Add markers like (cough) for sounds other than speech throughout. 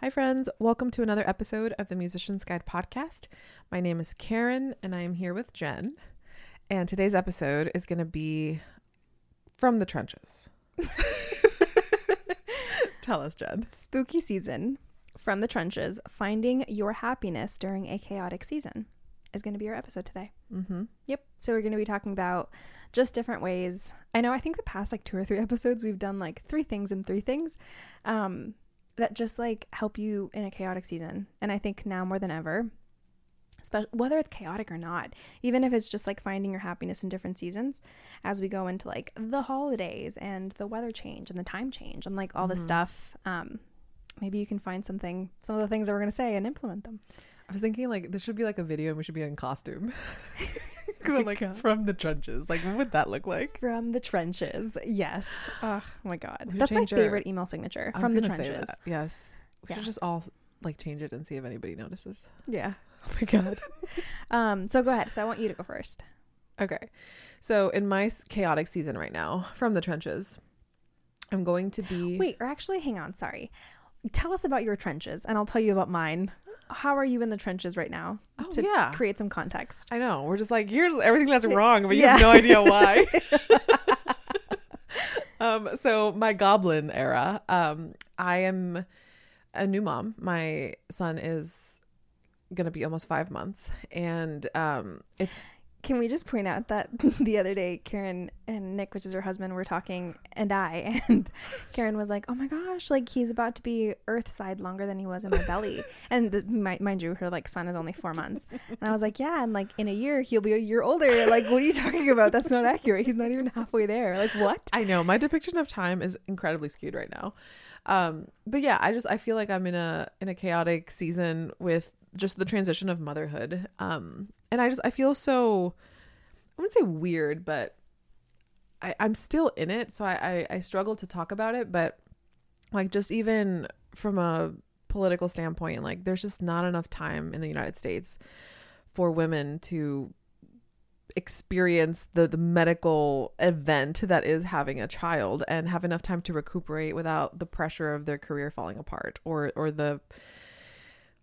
Hi, friends. Welcome to another episode of the Musician's Guide podcast. My name is Karen, and I am here with Jen. And today's episode is going to be from the trenches. (laughs) Tell us, Jen. Spooky season from the trenches, finding your happiness during a chaotic season is going to be our episode today. Mm-hmm. Yep. So we're going to be talking about just different ways. I know I think the past like two or three (laughs) episodes we've done like three things and three things um that just like help you in a chaotic season. And I think now more than ever, especially whether it's chaotic or not, even if it's just like finding your happiness in different seasons as we go into like the holidays and the weather change and the time change and like all this Mhm. stuff, um maybe you can find something some of the things that we're going to say and implement them. I was thinking like this should be like a video and we should be in costume. (laughs) Because I'm like God. from the trenches. Like, what would that look like? From the trenches. Yes. Oh my god. That's my favorite email signature. From the trenches. Yes. We Yeah. should just all like change it and see if anybody notices. Yeah. (laughs) Oh my god. (laughs) Um so go ahead. So I want you to go first. Okay. So in my chaotic season right now, from the trenches, I'm going to be Wait, or actually hang on, sorry. Tell us about your trenches and I'll tell you about mine. How are you in the trenches right now? Oh to yeah. create some context. I know. We're just like, here's everything that's (laughs) wrong, but you Yeah. have no idea (laughs) why. (laughs) um, so my goblin era, um, I am a new mom. My son is gonna be almost five months. And um it's Can we just point out that (laughs) the other day Karen and Nick, which is her husband, were talking and I (laughs) and Karen was like, "Oh my gosh, like he's about to be earthside longer than he was in my belly." (laughs) and the, mi- mind you, her like son is only 4 months. And I was like, "Yeah, and like in a year he'll be a year older." Like, what are you talking about? That's not accurate. He's not even halfway there. Like, what? I know my depiction of time is incredibly skewed right now. Um, but yeah, I just I feel like I'm in a in a chaotic season with just the transition of motherhood. Um, and I just I feel so I wouldn't say weird, but I, I'm still in it, so I, I I struggle to talk about it. But like just even from a political standpoint, like there's just not enough time in the United States for women to experience the the medical event that is having a child and have enough time to recuperate without the pressure of their career falling apart or or the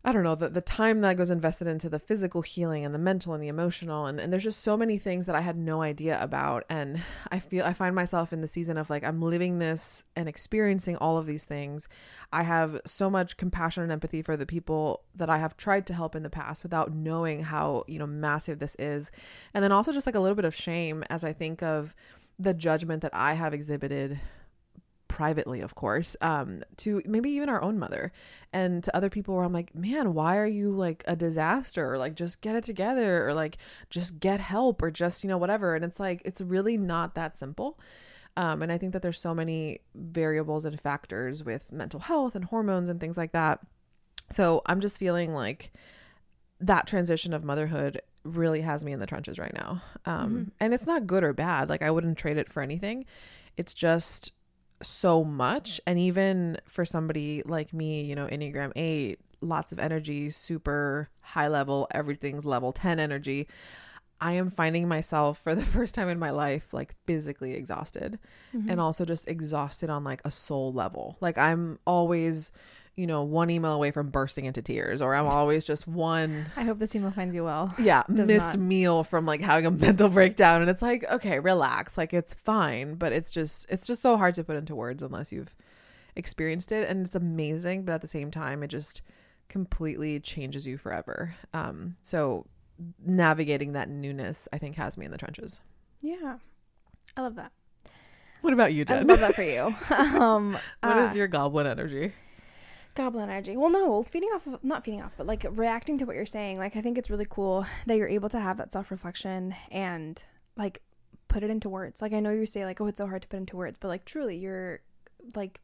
I don't know, the, the time that goes invested into the physical healing and the mental and the emotional. And, and there's just so many things that I had no idea about. And I feel I find myself in the season of like, I'm living this and experiencing all of these things. I have so much compassion and empathy for the people that I have tried to help in the past without knowing how, you know, massive this is. And then also just like a little bit of shame as I think of the judgment that I have exhibited privately of course um to maybe even our own mother and to other people where I'm like man why are you like a disaster? Or like just get it together or like just get help or just you know whatever. And it's like it's really not that simple um and I think that there's so many variables and factors with mental health and hormones and things like that. So I'm just feeling like that transition of motherhood really has me in the trenches right now um Mhm. and it's not good or bad. Like I wouldn't trade it for anything. It's just so much. And even for somebody like me you know enneagram 8 lots of energy super high level everything's level 10 energy. I am finding myself for the (laughs) first time in my life like physically exhausted Mm-hmm. and also just exhausted on like a soul level. Like i'm always you know one email away from bursting into tears or i'm always just one I hope this email finds you well. yeah (laughs) Does missed not. meal from like having a (laughs) mental breakdown and it's like okay relax like it's fine but it's just it's just so hard to put into words unless you've experienced it and it's amazing but at the same time it just completely changes you forever um so navigating that newness i think has me in the trenches Yeah. I love that. what about you I Jen? love that for (laughs) you. um What is uh, your goblin energy Goblin energy. Well, no, feeding off of, not feeding off, but like reacting to what you're saying. Like, I think it's really cool that you're able to have that self reflection and like put it into words. Like, I know you say, like, oh, it's so hard to put into words, but like, truly, you're like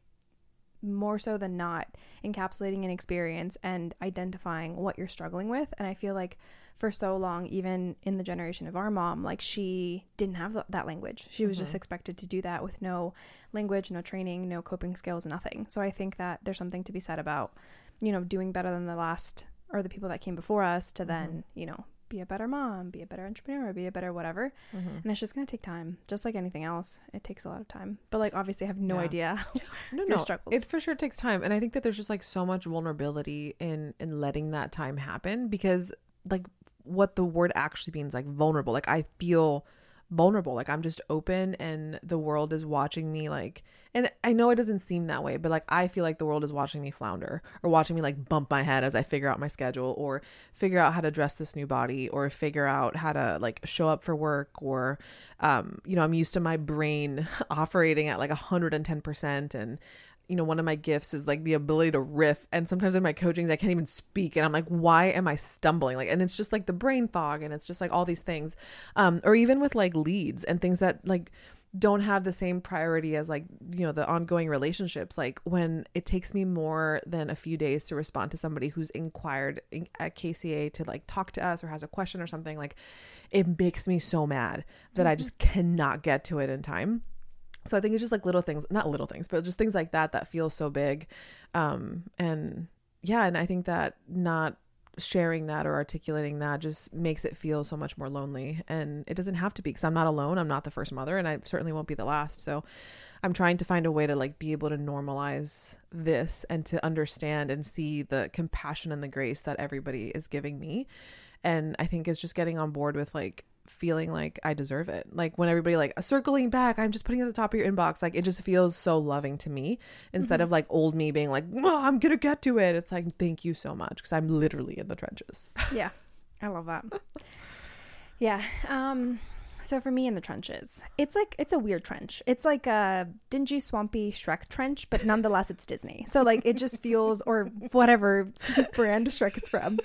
more so than not encapsulating an experience and identifying what you're struggling with. And I feel like for so long, even in the generation of our mom, like she didn't have that language. She was just Mhm. expected to do that with no language, no training, no coping skills, nothing. So I think that there's something to be said about, you know, doing better than the last or the people that came before us to then, you know, be a better mom, be a better entrepreneur, be a better whatever. Mhm. And it's just going to take time, just like anything else. It takes a lot of time. But like obviously I have no Yeah. idea. (laughs) no no struggles. it for sure takes time and i think that there's just like so much vulnerability in in letting that time happen because like what the word actually means like vulnerable like i feel vulnerable. Like i'm just open and the world is watching me like and i know it doesn't seem that way but like i feel like the world is watching me flounder or watching me like bump my head as i figure out my schedule or figure out how to dress this new body or figure out how to like show up for work or um you know i'm used to my brain (laughs) operating at like 110% and you know, one of my gifts is like the ability to riff. And sometimes in my coachings, I can't even speak. And I'm like, why am I stumbling? Like, and it's just like the brain fog and it's just like all these things. Um, or even with like leads and things that like don't have the same priority as like, you know, the ongoing relationships. Like when it takes me more than a few days to respond to somebody who's inquired in, at KCA to like talk to us or has a question or something, like it makes me so mad that I just cannot get to it in time so i think it's just like little things not little things but just things like that that feel so big. Um and yeah and i think that not sharing that or articulating that just makes it feel so much more lonely. And it doesn't have to be because i'm not alone. I'm not the first mother and i certainly won't be the last. So i'm trying to find a way to like be able to normalize this and to understand and see the compassion and the grace that everybody is giving me. And i think it's just getting on board with like feeling like I deserve it. Like when everybody like circling back, I'm just putting it at the top of your inbox. Like it just feels so loving to me instead Mm-hmm. of like old me being like, oh, I'm gonna get to it. It's like thank you so much because I'm literally in the trenches. (laughs) yeah. I love that. Yeah. Um so for me in the trenches, it's like it's a weird trench. It's like a dingy, swampy Shrek trench, but nonetheless it's Disney. So like it just feels or whatever (laughs) brand Shrek is from.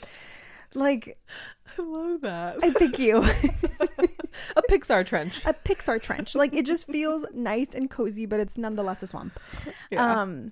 Like (laughs) I love that. I thank you. (laughs) a Pixar trench. a Pixar trench. Like it just feels nice and cozy, but it's nonetheless a swamp. Yeah. Um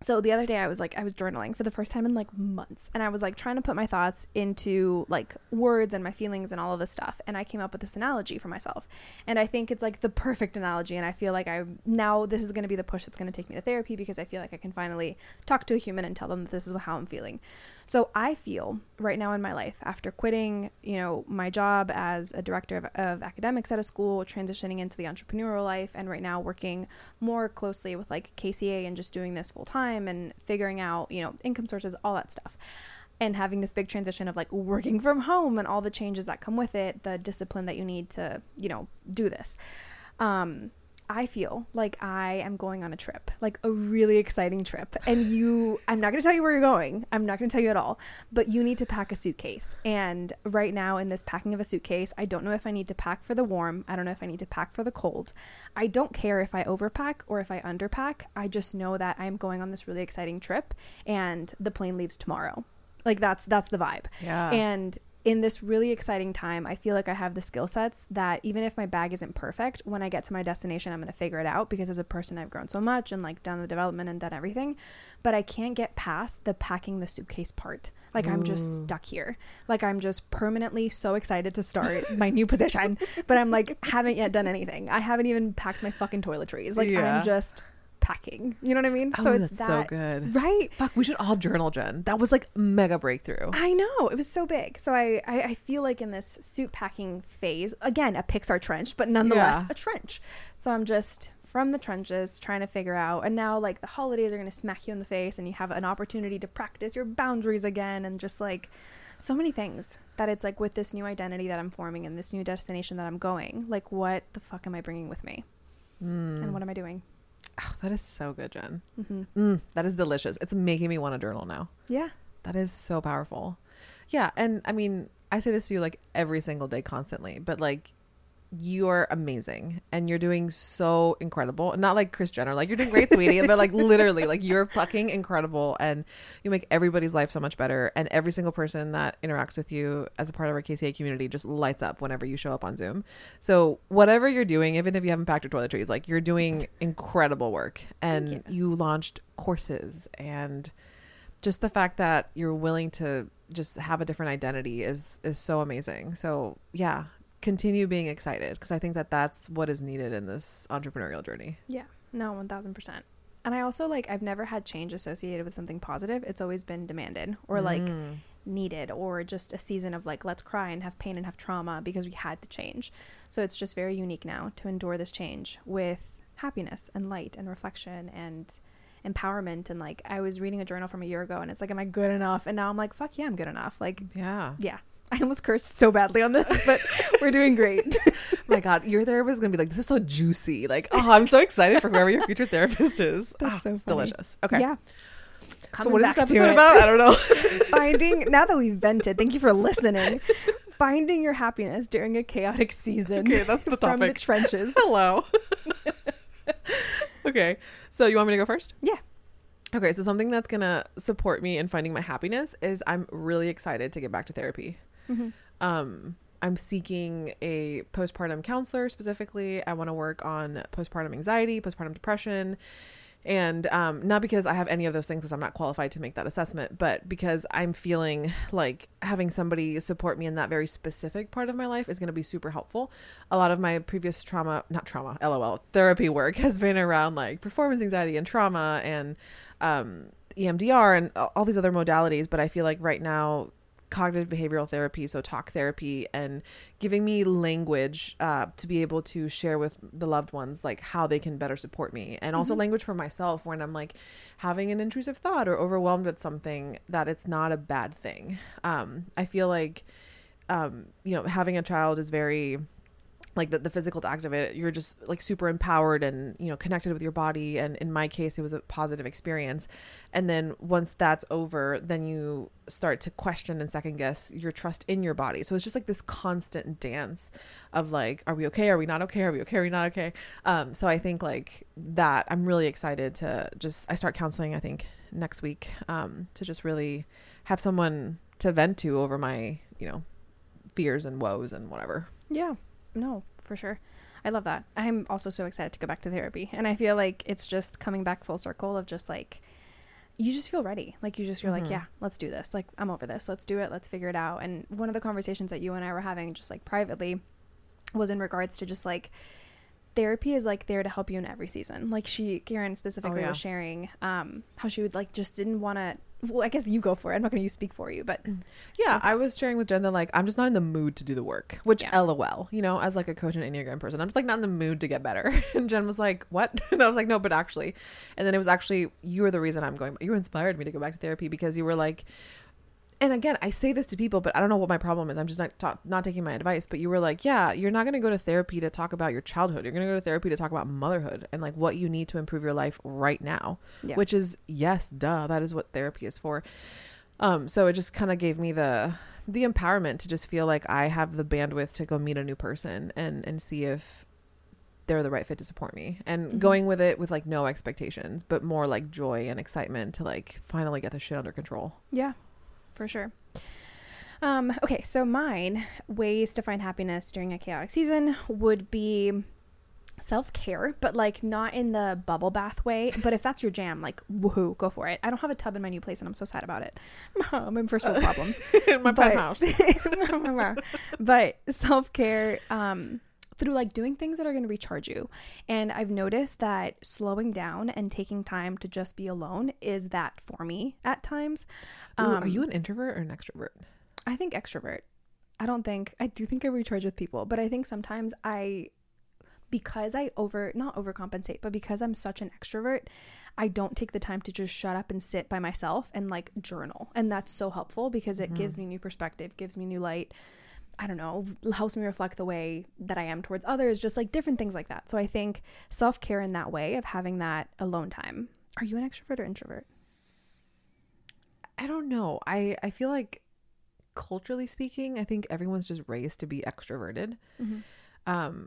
so the other day I was like I was journaling for the first time in like months and I was like trying to put my thoughts into like words and my feelings and all of this stuff and I came up with this analogy for myself. And I think it's like the perfect analogy and I feel like I now this is going to be the push that's going to take me to therapy because I feel like I can finally talk to a human and tell them that this is how I'm feeling. So I feel right now in my life after quitting, you know, my job as a director of, of academics at a school, transitioning into the entrepreneurial life, and right now working more closely with like KCA and just doing this full time and figuring out, you know, income sources, all that stuff. And having this big transition of like working (laughs) from home and all the changes that come with it, the discipline that you need to, you know, do this. Um, I feel like I am going on a trip, like a really exciting trip. And you, I'm not going to tell you where you're going. I'm not going to tell you at all, but you need to pack a suitcase. And right now, in this packing of a suitcase, I don't know if I need to pack for the warm. I don't know if I need to pack for the cold. I don't care if I overpack or if I underpack. I just know that I'm going on this really exciting trip and the plane leaves tomorrow. Like that's that's the vibe. Yeah. And in this really exciting time, I feel like I have the skill sets that even if my bag isn't perfect, when I get to my destination, I'm going to figure it out because as a person, I've grown so much and like done the development and done everything. But I can't get past the packing the suitcase part. Like I'm just stuck here. Like I'm just permanently so excited to start (laughs) my new position, but I'm like haven't yet done anything. I haven't even packed my fucking toiletries. Like Yeah. I'm just packing. You know what I mean? oh, so it's that's so good. right. Fuck, we should all journal, Jen. That was like mega breakthrough. I know it was so big. So I, I I feel like in this suit packing phase again a Pixar trench, but nonetheless Yeah. a trench. So I'm just from the trenches trying to figure out. And now like the holidays are going to smack you in the face, and you have an opportunity to practice your boundaries again, and just like so many things that it's like with this new identity that I'm forming and this new destination that I'm going. Like what the fuck am I bringing with me, Mm. and what am I doing? Oh, that is so good, Jen. hmm Mm, that is delicious. It's making me want to journal now. Yeah. That is so powerful. Yeah, and I mean, I say this to you like every single day constantly, but like you're amazing and you're doing so incredible. Not like Kris Jenner, like you're doing great, sweetie, but like (laughs) literally, like you're fucking incredible and you make everybody's life so much better. And every single person that interacts with you as a part of our KCA community just lights up whenever you show up on Zoom. So whatever you're doing, even if you haven't packed your toiletries, like you're doing incredible work. And you. you launched courses and just the fact that you're willing to just have a different identity is is so amazing. So yeah, continue being excited because I think that that's what is needed in this entrepreneurial journey. Yeah. No, 1000%. And I also like I've never had change associated with something positive. It's always been demanded or like Mm. needed or just a season of like let's cry and have pain and have trauma because we had to change. So it's just very unique now to endure this change with happiness and light and reflection and empowerment and like I was reading a journal from a year ago and it's like am I good enough and now I'm like fuck yeah I'm good enough like Yeah. yeah (laughs) I almost cursed so badly on this but we're doing great (laughs) my God, your therapist is gonna be like, this is so juicy. Like, oh, I'm so excited for whoever your future therapist is. (laughs) That's Ah, so it's funny. delicious. Okay. yeah So Coming what is this episode about? I don't know. finding now that we've vented thank you for listening finding your happiness during a chaotic season okay, that's the topic. from the trenches Hello. okay. So you want me to go first? Yeah. Okay, so something that's gonna support me in finding my happiness is I'm really excited to get back to therapy. Mhm. Um, I'm seeking a postpartum counselor specifically. I want to work on postpartum anxiety, postpartum depression, and um, not because I have any of those things, because I'm not qualified to make that assessment, but because I'm feeling like having somebody support me in that very specific part of my life is going to be super helpful. A lot of my previous trauma, not trauma, lol, therapy work has been around like performance anxiety and trauma and um, EMDR and all these other modalities, but I feel like right now cognitive behavioral therapy, so talk therapy, and giving me language uh, to be able to share with the loved ones, like how they can better support me, and also Mhm. language for myself when I'm like having an intrusive thought or overwhelmed with something that it's not a bad thing. Um, I feel like, um, you know, having a child is very like the, the physical act of it you're just like super empowered and you know connected with your body. And in my case it was a positive experience. And then once that's over then you start to question and second guess your trust in your body. So it's just like this constant dance of like are we okay? Are we not okay? Are we okay? Are we not okay? Um so i think like that i'm really excited to just i start counseling i think next week um to just really have someone to vent to over my you know fears and woes and whatever. Yeah, no, for sure. I love that. I'm also so excited to go back to therapy. And I feel like it's just coming back full circle of just like, you just feel ready. Like, you just, you're Mhm. like, yeah, let's do this. Like, I'm over this. Let's do it. Let's figure it out. And one of the conversations that you and I were having just like privately was in regards to just like, therapy is like there to help you in every season. Like she, Karen specifically yeah. was sharing um, how she would like just didn't want to. Well, I guess you go for it. I'm not going to speak for you, but Yeah, Your I was sharing with Jen that like I'm just not in the mood to do the work, which Yeah. LOL, you know, as like a coach and enneagram person, I'm just like not in the mood to get better. (laughs) And Jen was like, "What?" (laughs) And I was like, "No, but actually," and then it was actually you were the reason I'm going. You inspired me to go back to therapy because you were like, and again, I say this to people, but I don't know what my problem is. I'm just not ta- not taking my advice. But you were like, "Yeah, you're not going to go to therapy to talk about your childhood. You're going to go to therapy to talk about motherhood and like what you need to improve your life right now." Yeah. Which is yes, duh, that is what therapy is for. Um, so it just kind of gave me the the empowerment to just feel like I have the bandwidth to go meet a new person and and see if they're the right fit to support me and Mhm. going with it with like no expectations but more like joy and excitement to like finally get this shit under control Yeah, for sure. Um, okay, so mine ways to find happiness during a chaotic season would be self care, but like not in the bubble bath way. But if that's your jam, like woohoo, go for it. I don't have a tub in my new place, and I'm so sad about it. (laughs) I'm in first world (laughs) problems. in my But- penthouse (laughs) but self care, um, through like doing things that are going to recharge you. And I've noticed that slowing down and taking time to just be alone is that for me at times. Ooh, are Um, you an introvert or an extrovert I think extrovert. I don't think I do think I recharge with people, but I think sometimes I because I over not overcompensate, but because I'm such an extrovert, I don't take the time to just shut up and sit by myself and like journal. And that's so helpful because it gives me new perspective, gives me new light. I don't know, helps me reflect the way that I am towards others, just like different things like that. So I think self-care in that way of having that alone time. Are you an extrovert or introvert? i don't know i i feel like culturally speaking i think everyone's just raised to be extroverted um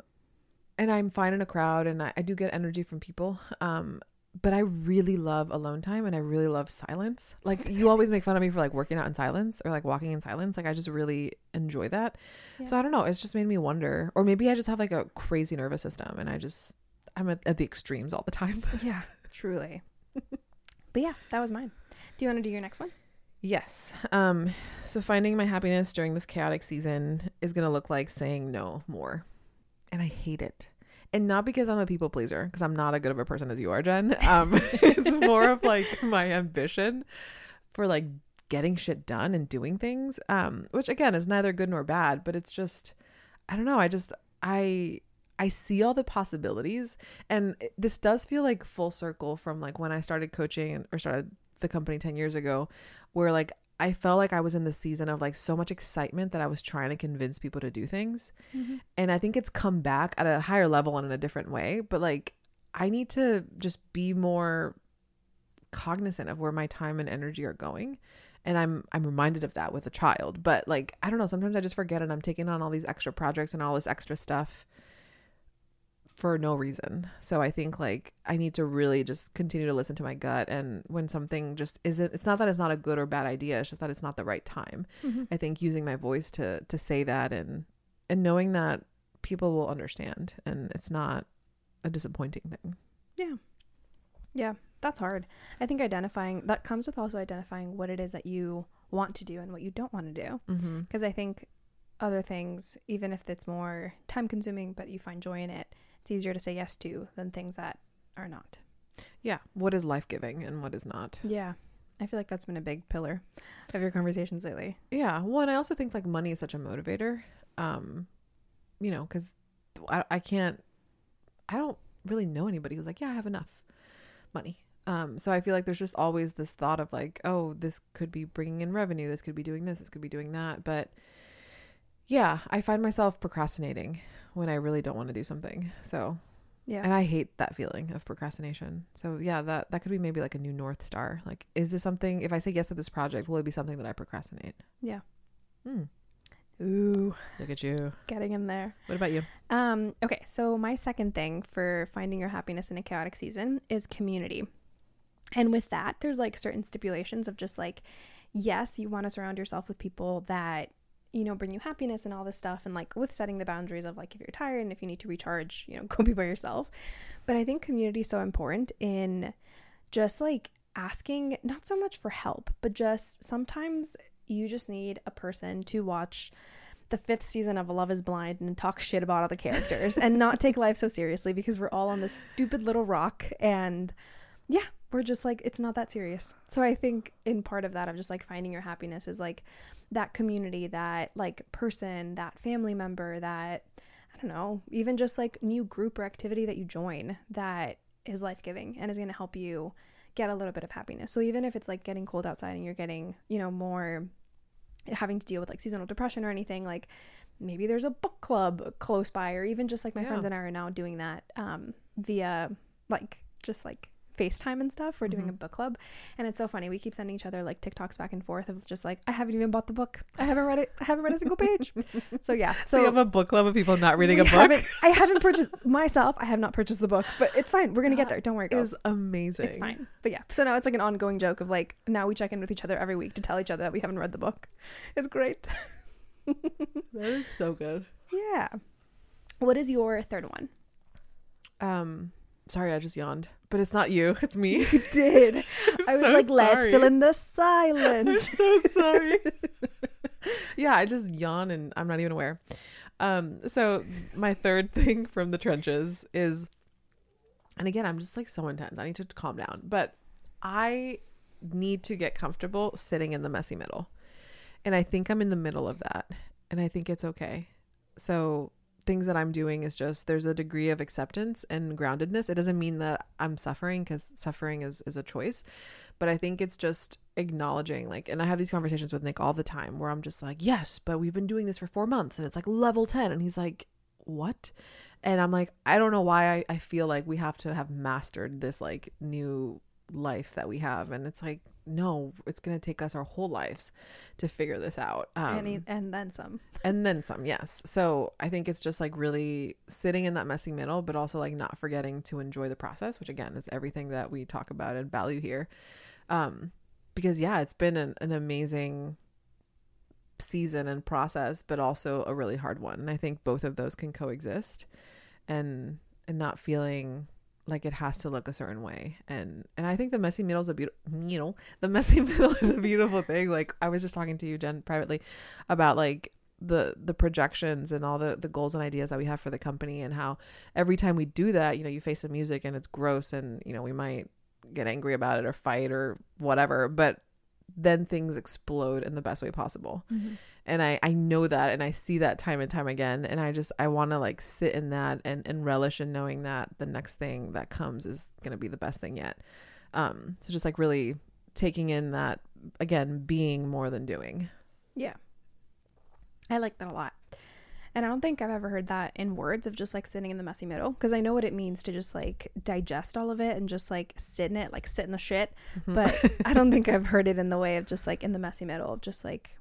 and i'm fine in a crowd and I, I do get energy from people um but i really love alone time and i really love silence. Like you always make fun of me for like working out in silence or like walking in silence. Like i just really enjoy that. So i don't know. It's just made me wonder. Or maybe i just have like a crazy nervous system and i just i'm at, at the extremes all the time. (laughs) Yeah, truly. but yeah, that was mine. Do you want to do your next one? yes. Um so finding my happiness during this chaotic season is going to look like saying no more. And i hate it and not because i'm a people pleaser because i'm not as good of a person as you are jen. Um (laughs) it's more of like my ambition for like getting shit done and doing things um which again is neither good nor bad but it's just i don't know i just i i see all the possibilities and this does feel like full circle from like when i started coaching or started the company 10 years ago where like i felt like i was in the season of like so much excitement that i was trying to convince people to do things. Mm-hmm. And i think it's come back at a higher level and in a different way but like i need to just be more cognizant of where my time and energy are going. And i'm i'm reminded of that with a child. But like i don't know sometimes i just forget and i'm taking on all these extra projects and all this extra stuff for no reason so i think like i need to really just continue to listen to my gut and when something just isn't it's not that it's not a good or bad idea it's just that it's not the right time Mhm. i think using my voice to to say that and and knowing that people will understand and it's not a disappointing thing Yeah, Yeah, that's hard. I think identifying that comes with also identifying what it is that you want to do and what you don't want to do. mm-hmm. Because I think other things, even if it's more time consuming, but you find joy in it, it's easier to say yes to than things that are not. yeah what is life-giving and what is not Yeah. I feel like that's been a big pillar of your conversations lately. Yeah. Well, and I also think like money is such a motivator. Um, you know, because I, I can't, I don't really know anybody who's like, yeah, I have enough money. Um, so I feel like there's just always this thought of like, oh, this could be bringing in revenue. This could be doing this. This could be doing that. But yeah, I find myself procrastinating when I really don't want to do something. So, Yeah. and I hate that feeling of procrastination. So yeah, that that could be maybe like a new north star. Like, is this something? If I say yes to this project, will it be something that I procrastinate? Yeah. Hmm. Ooh, Look at you. getting in there. What about you? Um, okay, so my second thing for finding your happiness in a chaotic season is community. And with that, there's like certain stipulations of just like, yes, you want to surround yourself with people that, you know, bring you happiness and all this stuff. And like with setting the boundaries of like, if you're tired and if you need to recharge, you know, (laughs) go be by yourself. But I think community is so important in just like asking, not so much for help, but just sometimes you just need a person to watch the fifth season of Love is Blind and talk shit about all the characters and not take life so seriously because we're all on this stupid little rock and yeah, we're just like it's not that serious. So I think in part of that of just like finding your happiness is like that community, that like person, that family member, that I don't know, even just like new group or activity that you join that is life-giving and is going to help you get a little bit of happiness. So even if it's like getting cold outside and you're getting, you know, more having to deal with like seasonal depression or anything like maybe there's a book club close by or even just like my Yeah. friends and i are now doing that um via like just like FaceTime and stuff. We're doing a Mhm. book club. And it's so funny. We keep sending each other like TikToks back and forth of just like, I haven't even bought the book. I haven't read it. I haven't read a single page. (laughs) so yeah. So, So you have a book club of people not reading a book. haven't- I haven't (laughs) purchased myself. I have not purchased the book, but it's fine. We're gonna get there. Don't worry, girls. is amazing. It's fine. But yeah. So now it's like an ongoing joke of like now we check in with each other every week to tell each other that we haven't read the book. It's great. (laughs) That is so good. Yeah. What is your third one? Um, sorry, I just yawned, but it's not you. It's me. You did. (laughs) I'm was so like, let's fill in the (laughs) I'm silence. so sorry. (laughs) yeah, I just yawn and I'm not even aware. Um, so my third thing from the trenches is, and again, I'm just like so intense. I need to calm down, but I need to get comfortable sitting in the messy middle. And I think I'm in the middle of that. And I think it's okay. So things that I'm doing is just there's a degree of acceptance and groundedness. It doesn't mean that I'm suffering because suffering is is a choice, but I think it's just acknowledging like and I have these conversations with Nick all the time where I'm just like, "Yes, but we've been doing this for 4 months and it's like level 10." And he's like, "What?" And I'm like, "I don't know why I, I feel like we have to have mastered this like new life that we have." And it's like, "No, it's going to take us our whole lives to figure this out." Um, and, he- and then some. and then some yes so i think it's just like really sitting in that messy middle but also like not forgetting to enjoy the process which again is everything that we talk about and value here um because yeah it's been an, an amazing season and process but also a really hard one and i think both of those can coexist and and not feeling like it has to look a certain way. And and i think the messy middle is a beautiful you know the messy (laughs) middle is a beautiful thing. Like i was just talking to you jen privately about like the the projections and all the the goals and ideas that we have for the company and how every time we do that you know you face the music and it's gross and you know we might get angry about it or fight or whatever. But then things explode in the best way possible Mhm. and I I know that and I see that time and time again and I just I want to like sit in that and and relish in knowing that the next thing that comes is going to be the best thing yet. Um so just like really taking in that again being more than doing. Yeah. I like that a lot. And I don't think I've ever heard that in words of just like sitting in the messy middle because I know what it means to just like digest all of it and just like sit in it, like sit in the shit. Mm-hmm. But (laughs) I don't think I've heard it in the way of just like in the messy middle of just like,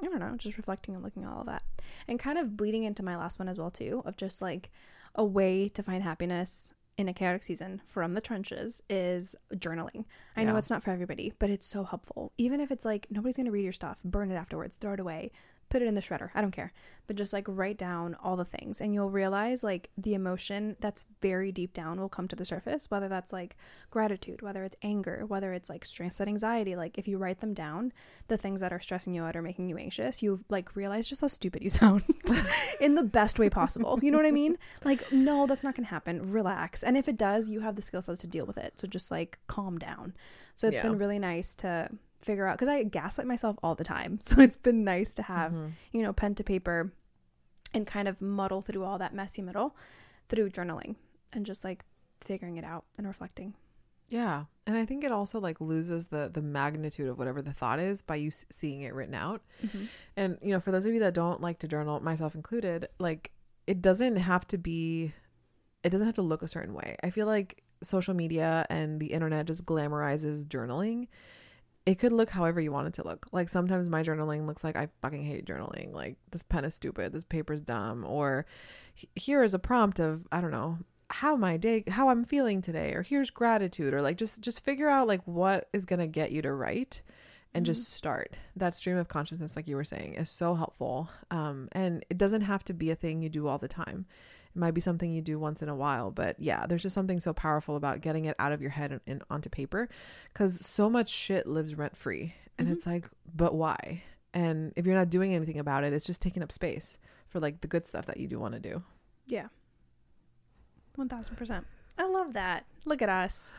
I don't know, just reflecting and looking at all of that. And kind of bleeding into my last one as well, too, of just like a way to find happiness in a chaotic season from the trenches is journaling. I know it's not for everybody, but it's so helpful. Even if it's like nobody's going to read your stuff, burn it afterwards, throw it away, put it in the shredder. I don't care. But just like write down all the things and you'll realize like the emotion that's very deep down will come to the surface, whether that's like gratitude, whether it's anger, whether it's like stress and anxiety. Like if you write them down, the things that are stressing you out or making you anxious, you like realize just how stupid you (laughs) sound (laughs) in the best way possible. You know what I mean? Like, no, that's not going to happen. Relax. And if it does, you have the skill sets to deal with it. So just like calm down. So it's Yeah. been really nice to figure out because I gaslight myself all the time. (laughs) So it's been nice to have, Mhm. you know, pen to paper and kind of muddle through all that messy middle through journaling and just like figuring it out and reflecting. Yeah. And I think it also like loses the the magnitude of whatever the thought is by you s- seeing it written out. And you know, for those of you that don't like to journal, myself included, like it doesn't have to be it doesn't have to look a certain way. I feel like social media and the internet just glamorizes journaling. It could look however you want it to look. Like sometimes my journaling looks like I fucking hate journaling. Like this pen is stupid, this paper's dumb, or here is a prompt of I don't know how my day how I'm feeling today or here's gratitude or like just just figure out like what is to get you to write and just start. That stream of consciousness like you were saying is so helpful. Um and it doesn't have to be a thing you do all the time it might be something you do once in a while but yeah there's just something so powerful about getting it out of your head and, and onto paper because so much shit lives rent free and Mhm. it's like but why and if you're not doing anything about it it's just taking up space for like the good stuff that you do want to do Yeah. 1000%. I love that. Look at us.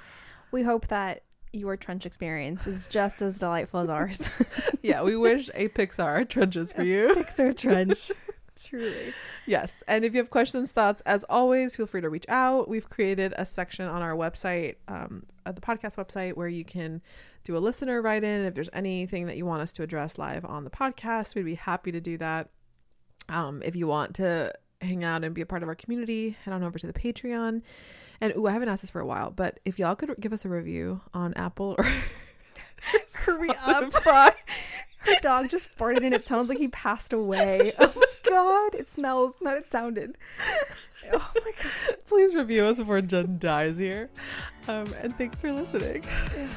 We hope that your trench experience is just as delightful as ours. (laughs) yeah we wish a pixar (laughs) trenches for you Pixar trench. (laughs) Truly. Yes. And if you have questions, thoughts, as always, feel free to reach out. We've created a section on our website, um, at the podcast website, where you can do a listener write in. If there's anything that you want us to address live on the podcast, we'd be happy to do that. Um, if you want to hang out and be a part of our community, head on over to the Patreon. And ooh, I haven't asked this for a while, but if y'all could give us a review on Apple or (laughs) Hurry (laughs) up. (laughs) Her dog just farted and it sounds like he passed away. Oh god. It smells, not it sounded. (laughs) Oh my god. please review us before Jen dies here. Um, and thanks for listening. Yeah.